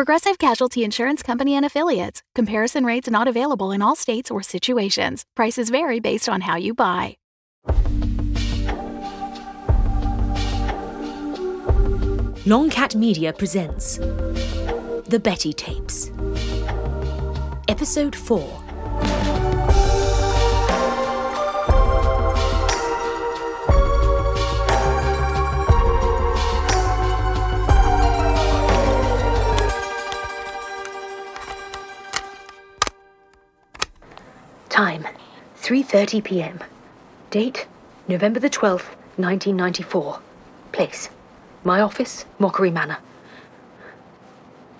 Progressive Casualty Insurance Company and Affiliates. Comparison rates not available in all states or situations. Prices vary based on how you buy. Longcat Media presents The Bette Tapes. Episode 4 3:30 p.m. Date November the 12th, 1994. Place my office, Mockery Manor.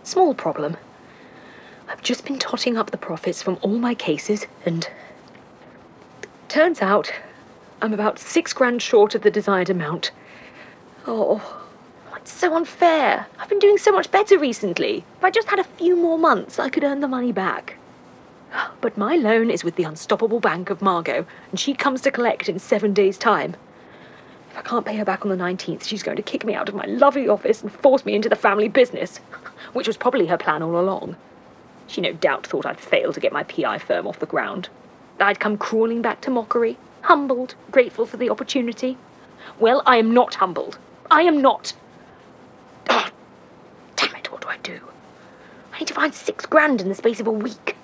Small problem. I've just been totting up the profits from all my cases and turns out I'm about 6 grand short of the desired amount. Oh, it's so unfair. I've been doing so much better recently. If I just had a few more months, I could earn the money back. But my loan is with the unstoppable bank of Margot, and she comes to collect in seven days' time. If I can't pay her back on the 19th, she's going to kick me out of my lovely office and force me into the family business, which was probably her plan all along. She no doubt thought I'd failed to get my PI firm off the ground. I'd come crawling back to mockery, humbled, grateful for the opportunity. Well, I am not humbled. I am not. Oh, damn it, what do I do? I need to find six grand in the space of a week.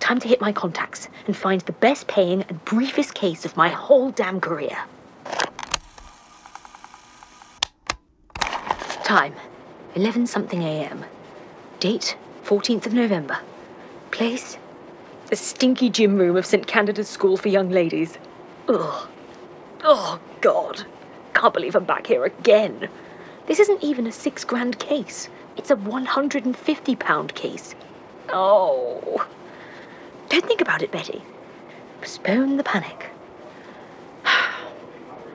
Time to hit my contacts and find the best paying and briefest case of my whole damn career. Time 11 something a.m. Date 14th of November. Place the stinky gym room of St. Candida's School for Young Ladies. Ugh. Oh, God. Can't believe I'm back here again. This isn't even a six grand case. It's a 150 pound case. Oh. Don't think about it, Bette. Postpone the panic.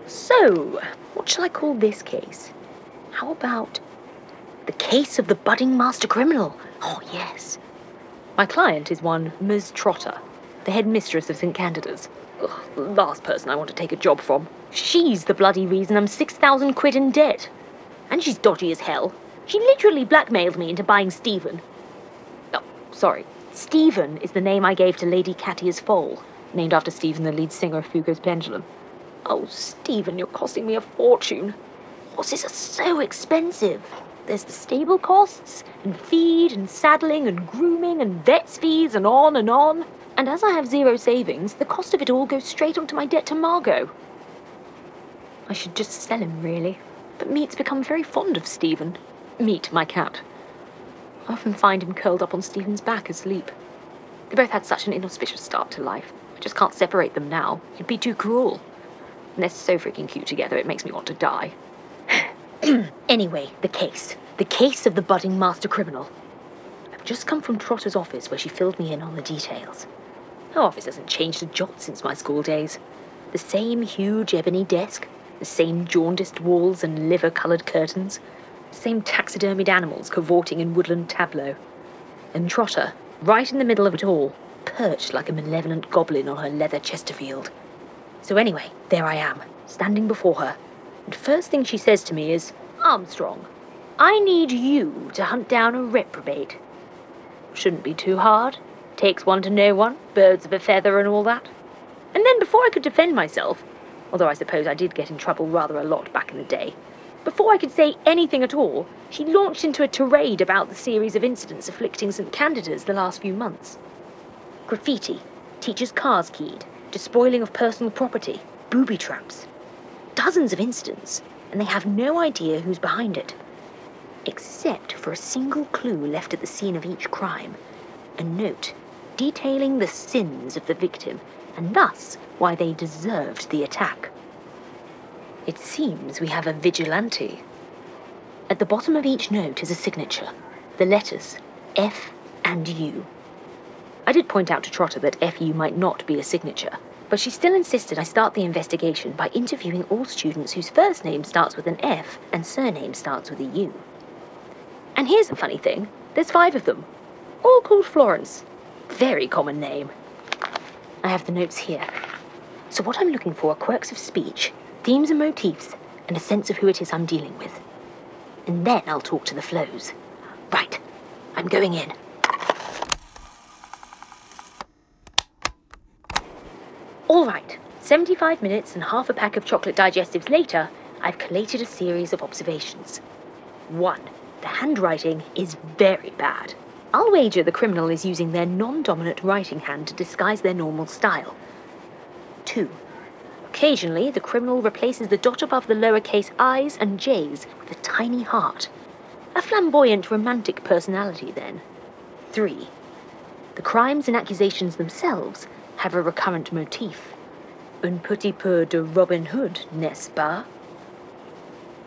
So, what shall I call this case? How about the case of the budding master criminal? Oh, yes. My client is one Ms. Trotter, the head mistress of St. Candida's. Ugh, last person I want to take a job from. She's the bloody reason I'm 6,000 quid in debt. And she's dodgy as hell. She literally blackmailed me into buying Stephen. Oh, sorry. Stephen is the name I gave to Lady Catia's foal, named after Stephen, the lead singer of Foucault's Pendulum. Oh, Stephen, you're costing me a fortune. Horses are so expensive. There's the stable costs, and feed, and saddling, and grooming, and vet's fees, and on and on. And as I have zero savings, the cost of it all goes straight onto my debt to Margot. I should just sell him, really. But Meat's become very fond of Stephen. Meat, my cat. I often find him curled up on Stephen's back asleep. They both had such an inauspicious start to life. I just can't separate them now. It'd be too cruel. And they're so freaking cute together, it makes me want to die. anyway, the case. The case of the budding master criminal. I've just come from Trotter's office where she filled me in on the details. Her office hasn't changed a jot since my school days. The same huge ebony desk, the same jaundiced walls and liver coloured curtains, same taxidermied animals cavorting in woodland tableau. And Trotter, right in the middle of it all, perched like a malevolent goblin on her leather Chesterfield. So anyway, there I am, standing before her. And first thing she says to me is, Armstrong, I need you to hunt down a reprobate. Shouldn't be too hard. Takes one to know one, birds of a feather and all that. And then before I could defend myself, although I suppose I did get in trouble rather a lot back in the day, before I could say anything at all, she launched into a tirade about the series of incidents afflicting St. Candida's the last few months. Graffiti, teachers' cars keyed, despoiling of personal property, booby traps. Dozens of incidents, and they have no idea who's behind it. Except for a single clue left at the scene of each crime a note detailing the sins of the victim, and thus why they deserved the attack. It seems we have a vigilante. At the bottom of each note is a signature, the letters F and U. I did point out to Trotter that FU might not be a signature, but she still insisted I start the investigation by interviewing all students whose first name starts with an F and surname starts with a U. And here's a funny thing there's five of them, all called Florence. Very common name. I have the notes here. So, what I'm looking for are quirks of speech, themes and motifs, and a sense of who it is I'm dealing with. And then I'll talk to the Flos. Right, I'm going in. All right, 75 minutes and half a pack of chocolate digestives later, I've collated a series of observations. One, the handwriting is very bad. I'll wager the criminal is using their non dominant writing hand to disguise their normal style. Two, occasionally the criminal replaces the dot above the lowercase i's and j's with a tiny heart. A flamboyant, romantic personality, then. Three, the crimes and accusations themselves have a recurrent motif. Un petit peu de Robin Hood, n'est-ce pas?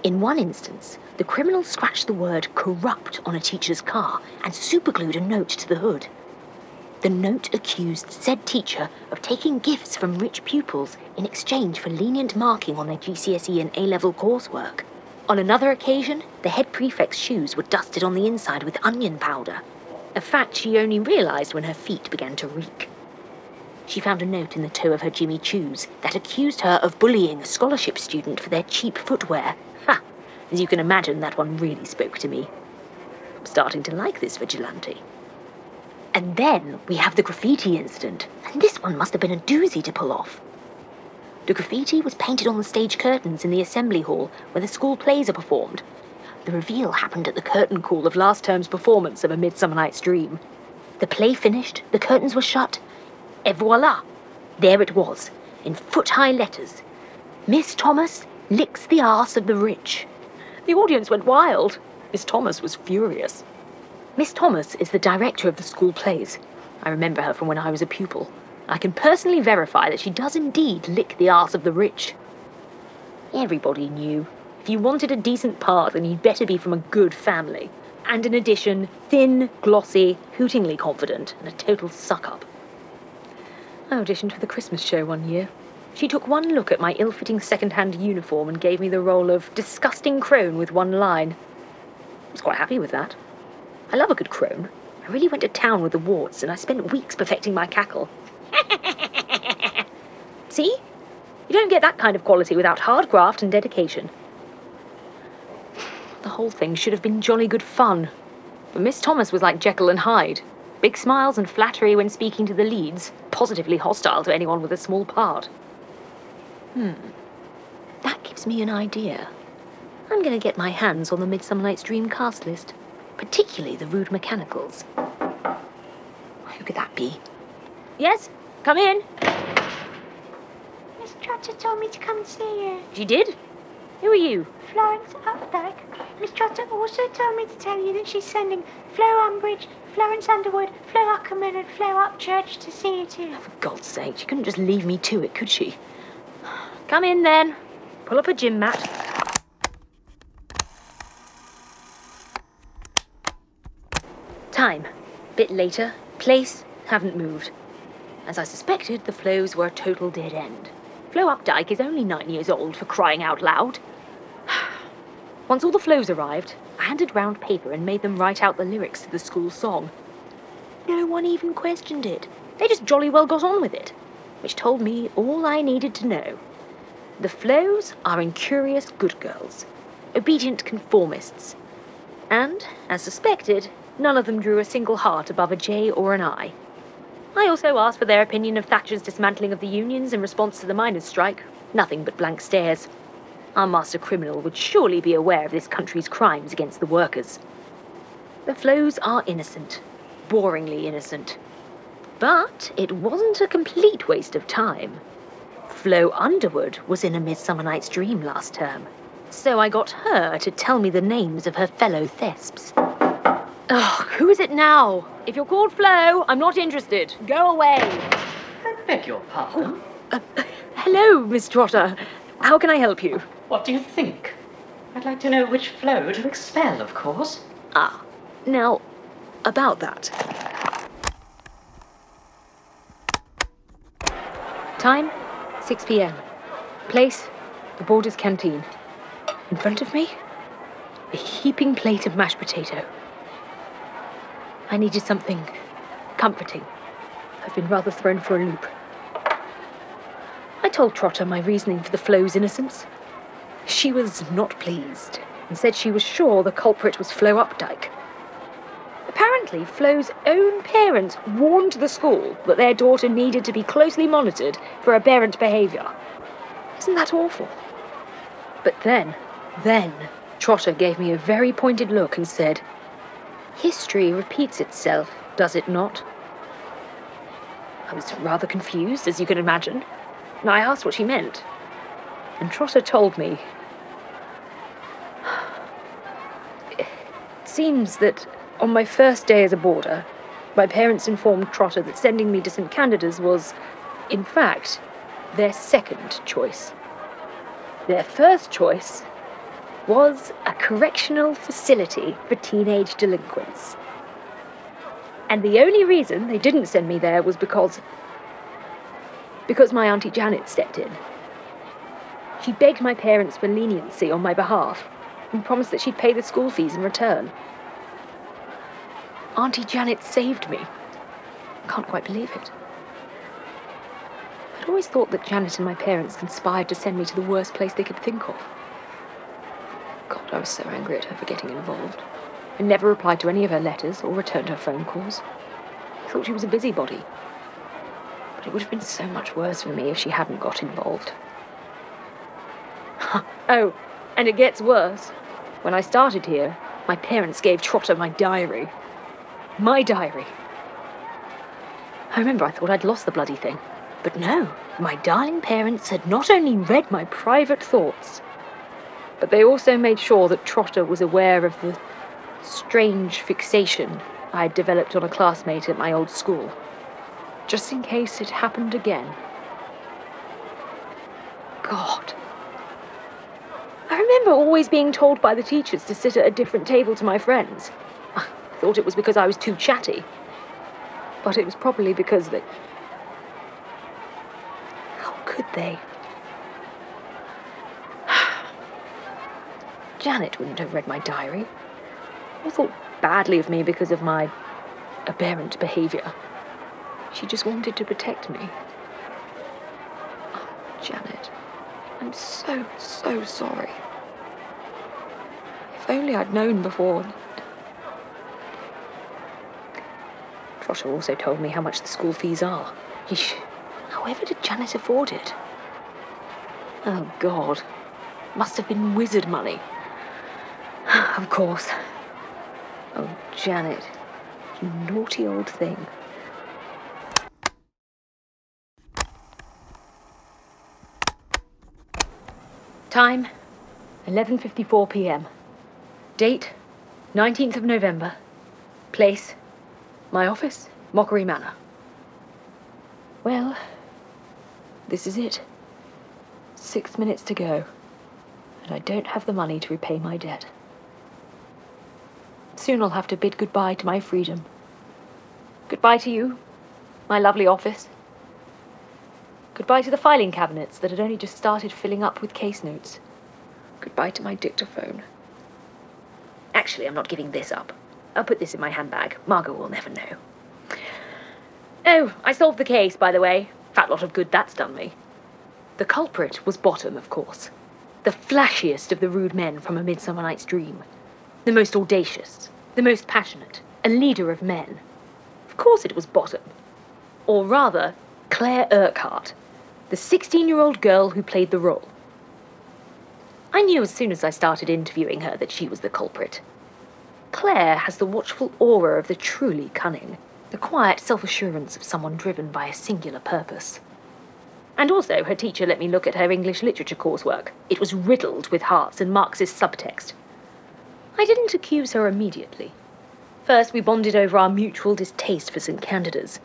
In one instance, the criminal scratched the word corrupt on a teacher's car and superglued a note to the hood. The note accused said teacher of taking gifts from rich pupils in exchange for lenient marking on their GCSE and A level coursework. On another occasion, the head prefect's shoes were dusted on the inside with onion powder, a fact she only realised when her feet began to reek. She found a note in the toe of her Jimmy Choos that accused her of bullying a scholarship student for their cheap footwear. Ha! As you can imagine, that one really spoke to me. I'm starting to like this vigilante. And then we have the graffiti incident, and this one must have been a doozy to pull off. The graffiti was painted on the stage curtains in the assembly hall where the school plays are performed. The reveal happened at the curtain call of last term's performance of A Midsummer Night's Dream. The play finished, the curtains were shut, et voila! There it was, in foot high letters Miss Thomas licks the arse of the rich. The audience went wild. Miss Thomas was furious. Miss Thomas is the director of the school plays. I remember her from when I was a pupil. I can personally verify that she does indeed lick the arse of the rich. Everybody knew. If you wanted a decent part, then you'd better be from a good family. And in addition, thin, glossy, hootingly confident, and a total suck up. I auditioned for the Christmas show one year. She took one look at my ill fitting second hand uniform and gave me the role of disgusting crone with one line. I was quite happy with that. I love a good crone. I really went to town with the warts, and I spent weeks perfecting my cackle. See? You don't get that kind of quality without hard graft and dedication. The whole thing should have been jolly good fun. But Miss Thomas was like Jekyll and Hyde. Big smiles and flattery when speaking to the leads, positively hostile to anyone with a small part. Hmm. That gives me an idea. I'm going to get my hands on the Midsummer Night's Dream cast list, particularly the Rude Mechanicals. Who could that be? Yes, come in. Miss Trotter told me to come and see you. She did? Who are you? Florence Updike. Miss Trotter also told me to tell you that she's sending Flo Umbridge, Florence Underwood, Flo Uckerman, and Flo Upchurch to see you too. Oh, for God's sake, she couldn't just leave me to it, could she? Come in then. Pull up a gym mat. Time. Bit later. Place. Haven't moved. As I suspected, the Flos were a total dead end. Flo Updike is only nine years old for crying out loud. Once all the Flos arrived, I handed round paper and made them write out the lyrics to the school song. No one even questioned it. They just jolly well got on with it, which told me all I needed to know. The Flos are incurious good girls, obedient conformists, and, as suspected, none of them drew a single heart above a J or an I. I also asked for their opinion of Thatcher's dismantling of the unions in response to the miners' strike. Nothing but blank stares. Our master criminal would surely be aware of this country's crimes against the workers. The Flos are innocent, boringly innocent. But it wasn't a complete waste of time. Flo Underwood was in A Midsummer Night's Dream last term, so I got her to tell me the names of her fellow thesps. Ugh, who is it now? If you're called Flo, I'm not interested. Go away. I beg your pardon. Uh, hello, Miss Trotter. How can I help you? What do you think? I'd like to know which Flo to expel, of course. Ah, now, about that. Time 6 pm. Place the Boarders Canteen. In front of me, a heaping plate of mashed potato. I needed something comforting. I've been rather thrown for a loop. I told Trotter my reasoning for the Flo's innocence. She was not pleased and said she was sure the culprit was Flo Updike. Apparently, Flo's own parents warned the school that their daughter needed to be closely monitored for aberrant behaviour. Isn't that awful? But then, then, Trotter gave me a very pointed look and said, History repeats itself, does it not? I was rather confused, as you can imagine, and I asked what she meant. And Trotter told me. It seems that on my first day as a boarder, my parents informed Trotter that sending me to St. Candida's was, in fact, their second choice. Their first choice was a correctional facility for teenage delinquents. And the only reason they didn't send me there was because. because my Auntie Janet stepped in. She begged my parents for leniency on my behalf and promised that she'd pay the school fees in return. Auntie Janet saved me. I Can't quite believe it. I'd always thought that Janet and my parents conspired to send me to the worst place they could think of. God, I was so angry at her for getting involved. I never replied to any of her letters or returned her phone calls. I thought she was a busybody. But it would have been so much worse for me if she hadn't got involved. oh, and it gets worse. When I started here, my parents gave Trotter my diary. My diary. I remember I thought I'd lost the bloody thing. But no, my darling parents had not only read my private thoughts, but they also made sure that Trotter was aware of the strange fixation I had developed on a classmate at my old school, just in case it happened again. God. I remember always being told by the teachers to sit at a different table to my friends. I thought it was because I was too chatty. But it was probably because they. How could they? Janet wouldn't have read my diary or thought badly of me because of my aberrant behaviour. She just wanted to protect me. Oh, Janet, I'm so, so sorry. If only I'd known before. Trotter also told me how much the school fees are. Yeesh. However did Janet afford it? Oh, God. Must have been wizard money. Of course. Oh, Janet, you naughty old thing. Time 11:54 p.m. Date 19th of November. Place my office, Mockery Manor. Well, this is it. 6 minutes to go. And I don't have the money to repay my debt. Soon I'll have to bid goodbye to my freedom. Goodbye to you, my lovely office. Goodbye to the filing cabinets that had only just started filling up with case notes. Goodbye to my dictaphone. Actually, I'm not giving this up. I'll put this in my handbag. Margot will never know. Oh, I solved the case, by the way. Fat lot of good that's done me. The culprit was Bottom, of course. The flashiest of the rude men from A Midsummer Night's Dream. The most audacious, the most passionate, a leader of men. Of course it was Bottom. Or rather, Claire Urquhart, the 16 year old girl who played the role. I knew as soon as I started interviewing her that she was the culprit. Claire has the watchful aura of the truly cunning, the quiet self assurance of someone driven by a singular purpose. And also, her teacher let me look at her English literature coursework. It was riddled with hearts and Marxist subtext. I didn't accuse her immediately. First, we bonded over our mutual distaste for St. Candida's.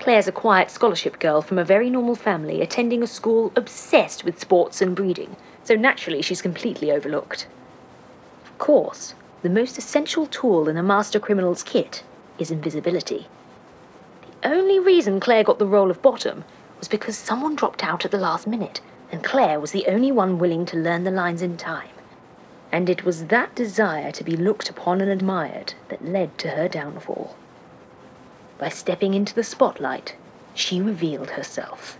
Claire's a quiet scholarship girl from a very normal family, attending a school obsessed with sports and breeding, so naturally she's completely overlooked. Of course, the most essential tool in a master criminal's kit is invisibility. The only reason Claire got the role of Bottom was because someone dropped out at the last minute, and Claire was the only one willing to learn the lines in time. And it was that desire to be looked upon and admired that led to her downfall. By stepping into the spotlight, she revealed herself.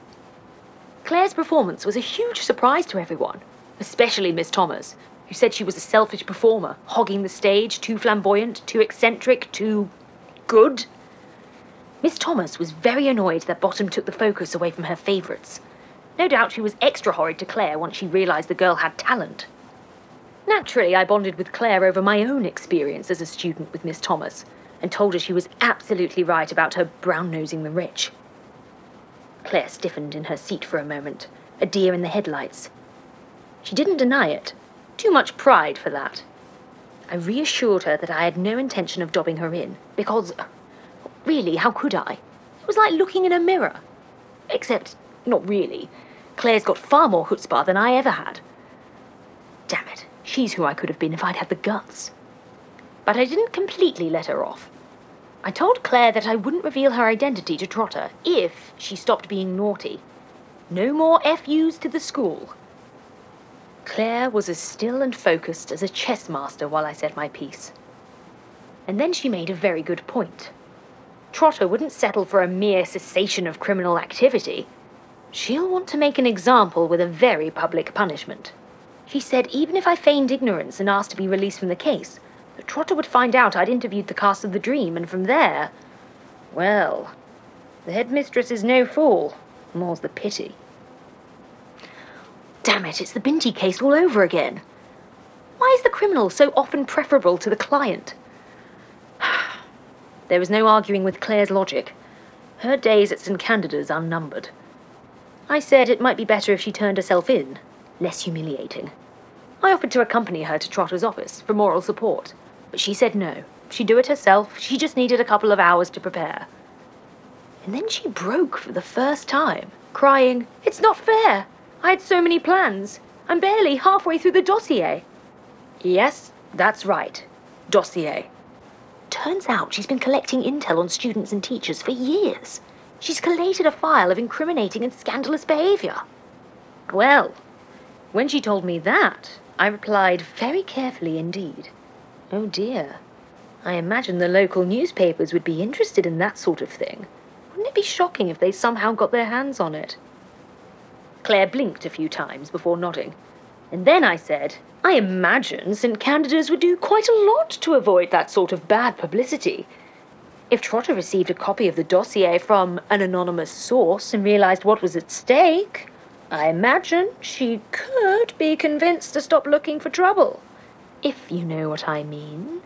Claire's performance was a huge surprise to everyone, especially Miss Thomas, who said she was a selfish performer, hogging the stage, too flamboyant, too eccentric, too good. Miss Thomas was very annoyed that Bottom took the focus away from her favourites. No doubt she was extra horrid to Claire once she realised the girl had talent. Naturally, I bonded with Claire over my own experience as a student with Miss Thomas and told her she was absolutely right about her brown nosing the rich. Claire stiffened in her seat for a moment, a deer in the headlights. She didn't deny it. Too much pride for that. I reassured her that I had no intention of dobbing her in, because, really, how could I? It was like looking in a mirror. Except, not really. Claire's got far more chutzpah than I ever had. Damn it, she's who I could have been if I'd had the guts. But I didn't completely let her off. I told Claire that I wouldn't reveal her identity to Trotter if she stopped being naughty. No more FUs to the school. Claire was as still and focused as a chess master while I said my piece. And then she made a very good point. Trotter wouldn't settle for a mere cessation of criminal activity. She'll want to make an example with a very public punishment. She said even if I feigned ignorance and asked to be released from the case, the Trotter would find out I'd interviewed the cast of The Dream, and from there. Well, the headmistress is no fool. More's the pity. Damn it, it's the Binti case all over again. Why is the criminal so often preferable to the client? there was no arguing with Claire's logic. Her days at St. Candida's unnumbered. I said it might be better if she turned herself in, less humiliating. I offered to accompany her to Trotter's office for moral support, but she said no. She'd do it herself. She just needed a couple of hours to prepare. And then she broke for the first time, crying, It's not fair. I had so many plans. I'm barely halfway through the dossier. Yes, that's right. Dossier. Turns out she's been collecting intel on students and teachers for years. She's collated a file of incriminating and scandalous behaviour. Well, when she told me that, I replied very carefully indeed. Oh dear. I imagine the local newspapers would be interested in that sort of thing. Wouldn't it be shocking if they somehow got their hands on it? Claire blinked a few times before nodding. And then I said, I imagine St. Candida's would do quite a lot to avoid that sort of bad publicity. If Trotter received a copy of the dossier from an anonymous source and realized what was at stake, I imagine she could be convinced to stop looking for trouble. If you know what I mean.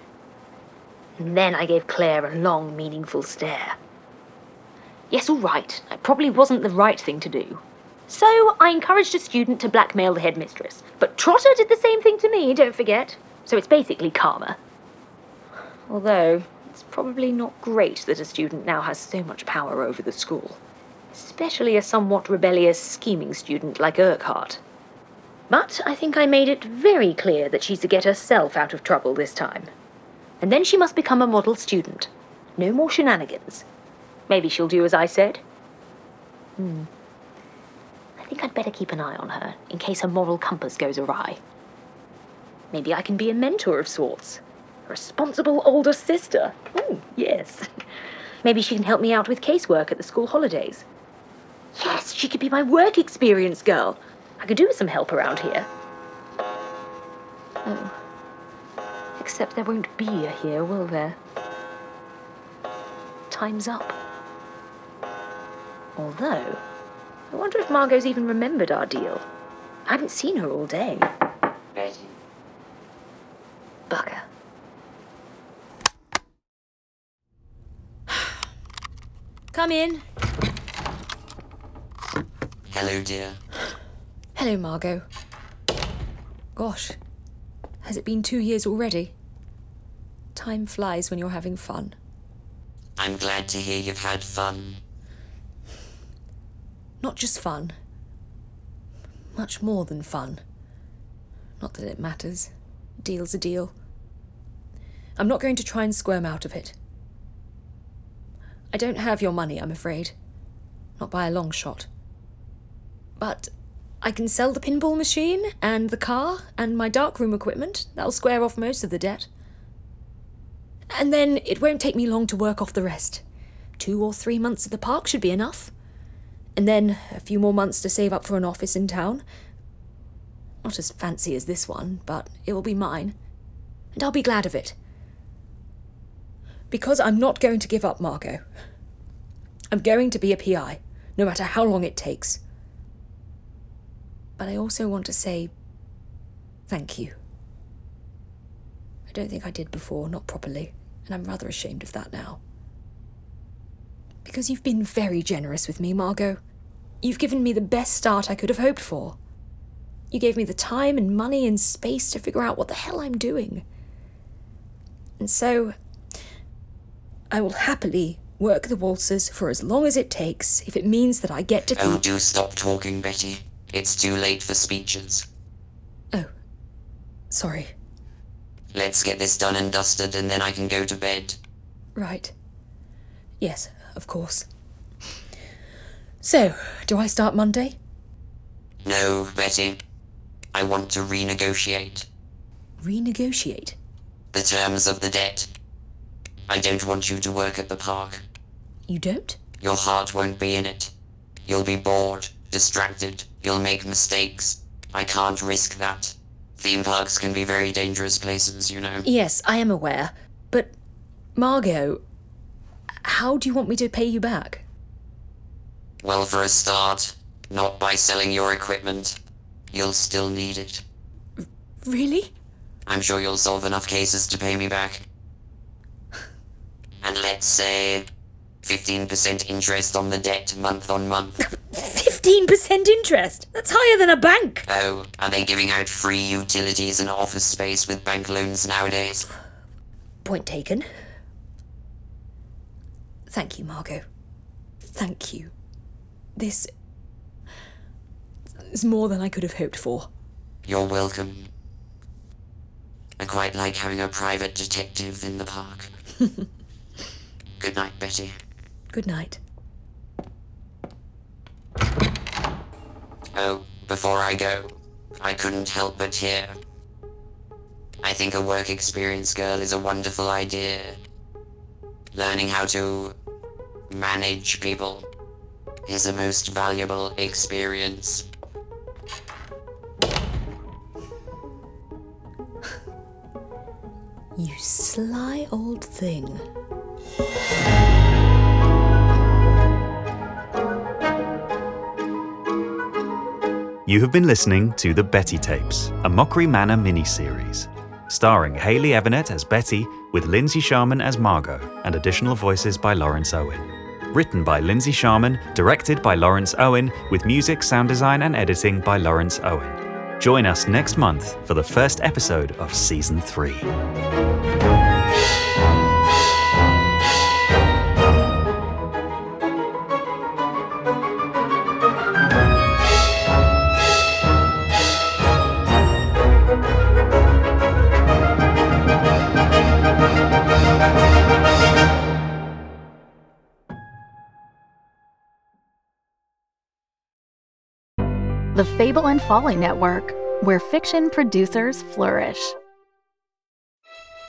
And then I gave Claire a long, meaningful stare. Yes, all right. It probably wasn't the right thing to do. So I encouraged a student to blackmail the headmistress. But Trotter did the same thing to me, don't forget. So it's basically karma. Although, it's probably not great that a student now has so much power over the school especially a somewhat rebellious, scheming student like Urquhart. But I think I made it very clear that she's to get herself out of trouble this time. And then she must become a model student. No more shenanigans. Maybe she'll do as I said. Hmm. I think I'd better keep an eye on her, in case her moral compass goes awry. Maybe I can be a mentor of sorts. A responsible older sister. Oh, yes. Maybe she can help me out with casework at the school holidays. Yes, she could be my work experience girl. I could do with some help around here. Oh. Except there won't be a here, will there? Time's up. Although, I wonder if Margot's even remembered our deal. I haven't seen her all day. Ready. Bugger. Come in. Hello, dear. Hello, Margot. Gosh, has it been two years already? Time flies when you're having fun. I'm glad to hear you've had fun. Not just fun. Much more than fun. Not that it matters. Deal's a deal. I'm not going to try and squirm out of it. I don't have your money, I'm afraid. Not by a long shot. But I can sell the pinball machine and the car and my darkroom equipment. That'll square off most of the debt. And then it won't take me long to work off the rest. Two or three months at the park should be enough. And then a few more months to save up for an office in town. Not as fancy as this one, but it will be mine. And I'll be glad of it. Because I'm not going to give up, Margot. I'm going to be a PI, no matter how long it takes. But I also want to say thank you. I don't think I did before, not properly, and I'm rather ashamed of that now. Because you've been very generous with me, Margot. You've given me the best start I could have hoped for. You gave me the time and money and space to figure out what the hell I'm doing. And so, I will happily work the waltzes for as long as it takes if it means that I get to Oh, do stop talking, Bette. It's too late for speeches. Oh, sorry. Let's get this done and dusted, and then I can go to bed. Right. Yes, of course. So, do I start Monday? No, Bette. I want to renegotiate Renegotiate? the terms of the debt. I don't want you to work at the park. You don't? Your heart won't be in it. You'll be bored, distracted, you'll make mistakes. I can't risk that. Theme parks can be very dangerous places, you know. Yes, I am aware. But, Margot, how do you want me to pay you back? Well, for a start, not by selling your equipment. You'll still need it. Really? I'm sure you'll solve enough cases to pay me back. And let's say 15% interest on the debt month on month. 15% interest? That's higher than a bank! Oh, are they giving out free utilities and office space with bank loans nowadays? Point taken. Thank you, Margot. Thank you. This is more than I could have hoped for. You're welcome. I quite like having a private detective in the park. Good night, Bette. Good night. Oh, before I go, I couldn't help but hear. I think a work experience girl is a wonderful idea. Learning how to manage people is a most valuable experience. You sly old thing. You have been listening to The Bette Tapes, a Mockery Manor mini-series, Starring Hayley Evenett as Bette, with Lindsay Sharman as Margot, and additional voices by Laurence Owen. Written by Lindsay Sharman, directed by Laurence Owen, with music, sound design, and editing by Laurence Owen. Join us next month for the first episode of Season 3. Fable and Folly Network, where fiction producers flourish.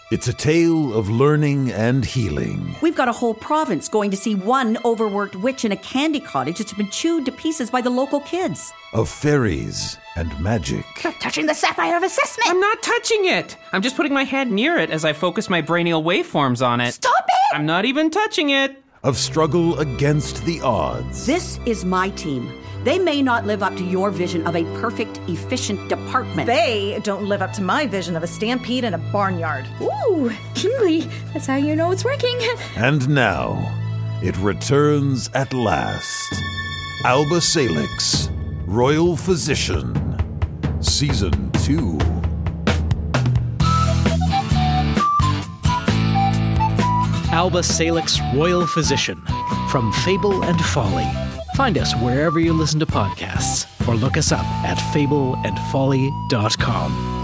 It's a tale of learning and healing. We've got a whole province going to see one overworked witch in a candy cottage that's been chewed to pieces by the local kids. Of fairies and magic. Touching the sapphire of assessment. I'm not touching it. I'm just putting my hand near it as I focus my brainial waveforms on it. Stop it! I'm not even touching it. Of struggle against the odds. This is my team. They may not live up to your vision of a perfect, efficient department. They don't live up to my vision of a stampede in a barnyard. Ooh, Kimberly, that's how you know it's working. And now, it returns at last. Alba Salix, Royal Physician, Season 2. Alba Salix Royal Physician from Fable and Folly. Find us wherever you listen to podcasts or look us up at fableandfolly.com.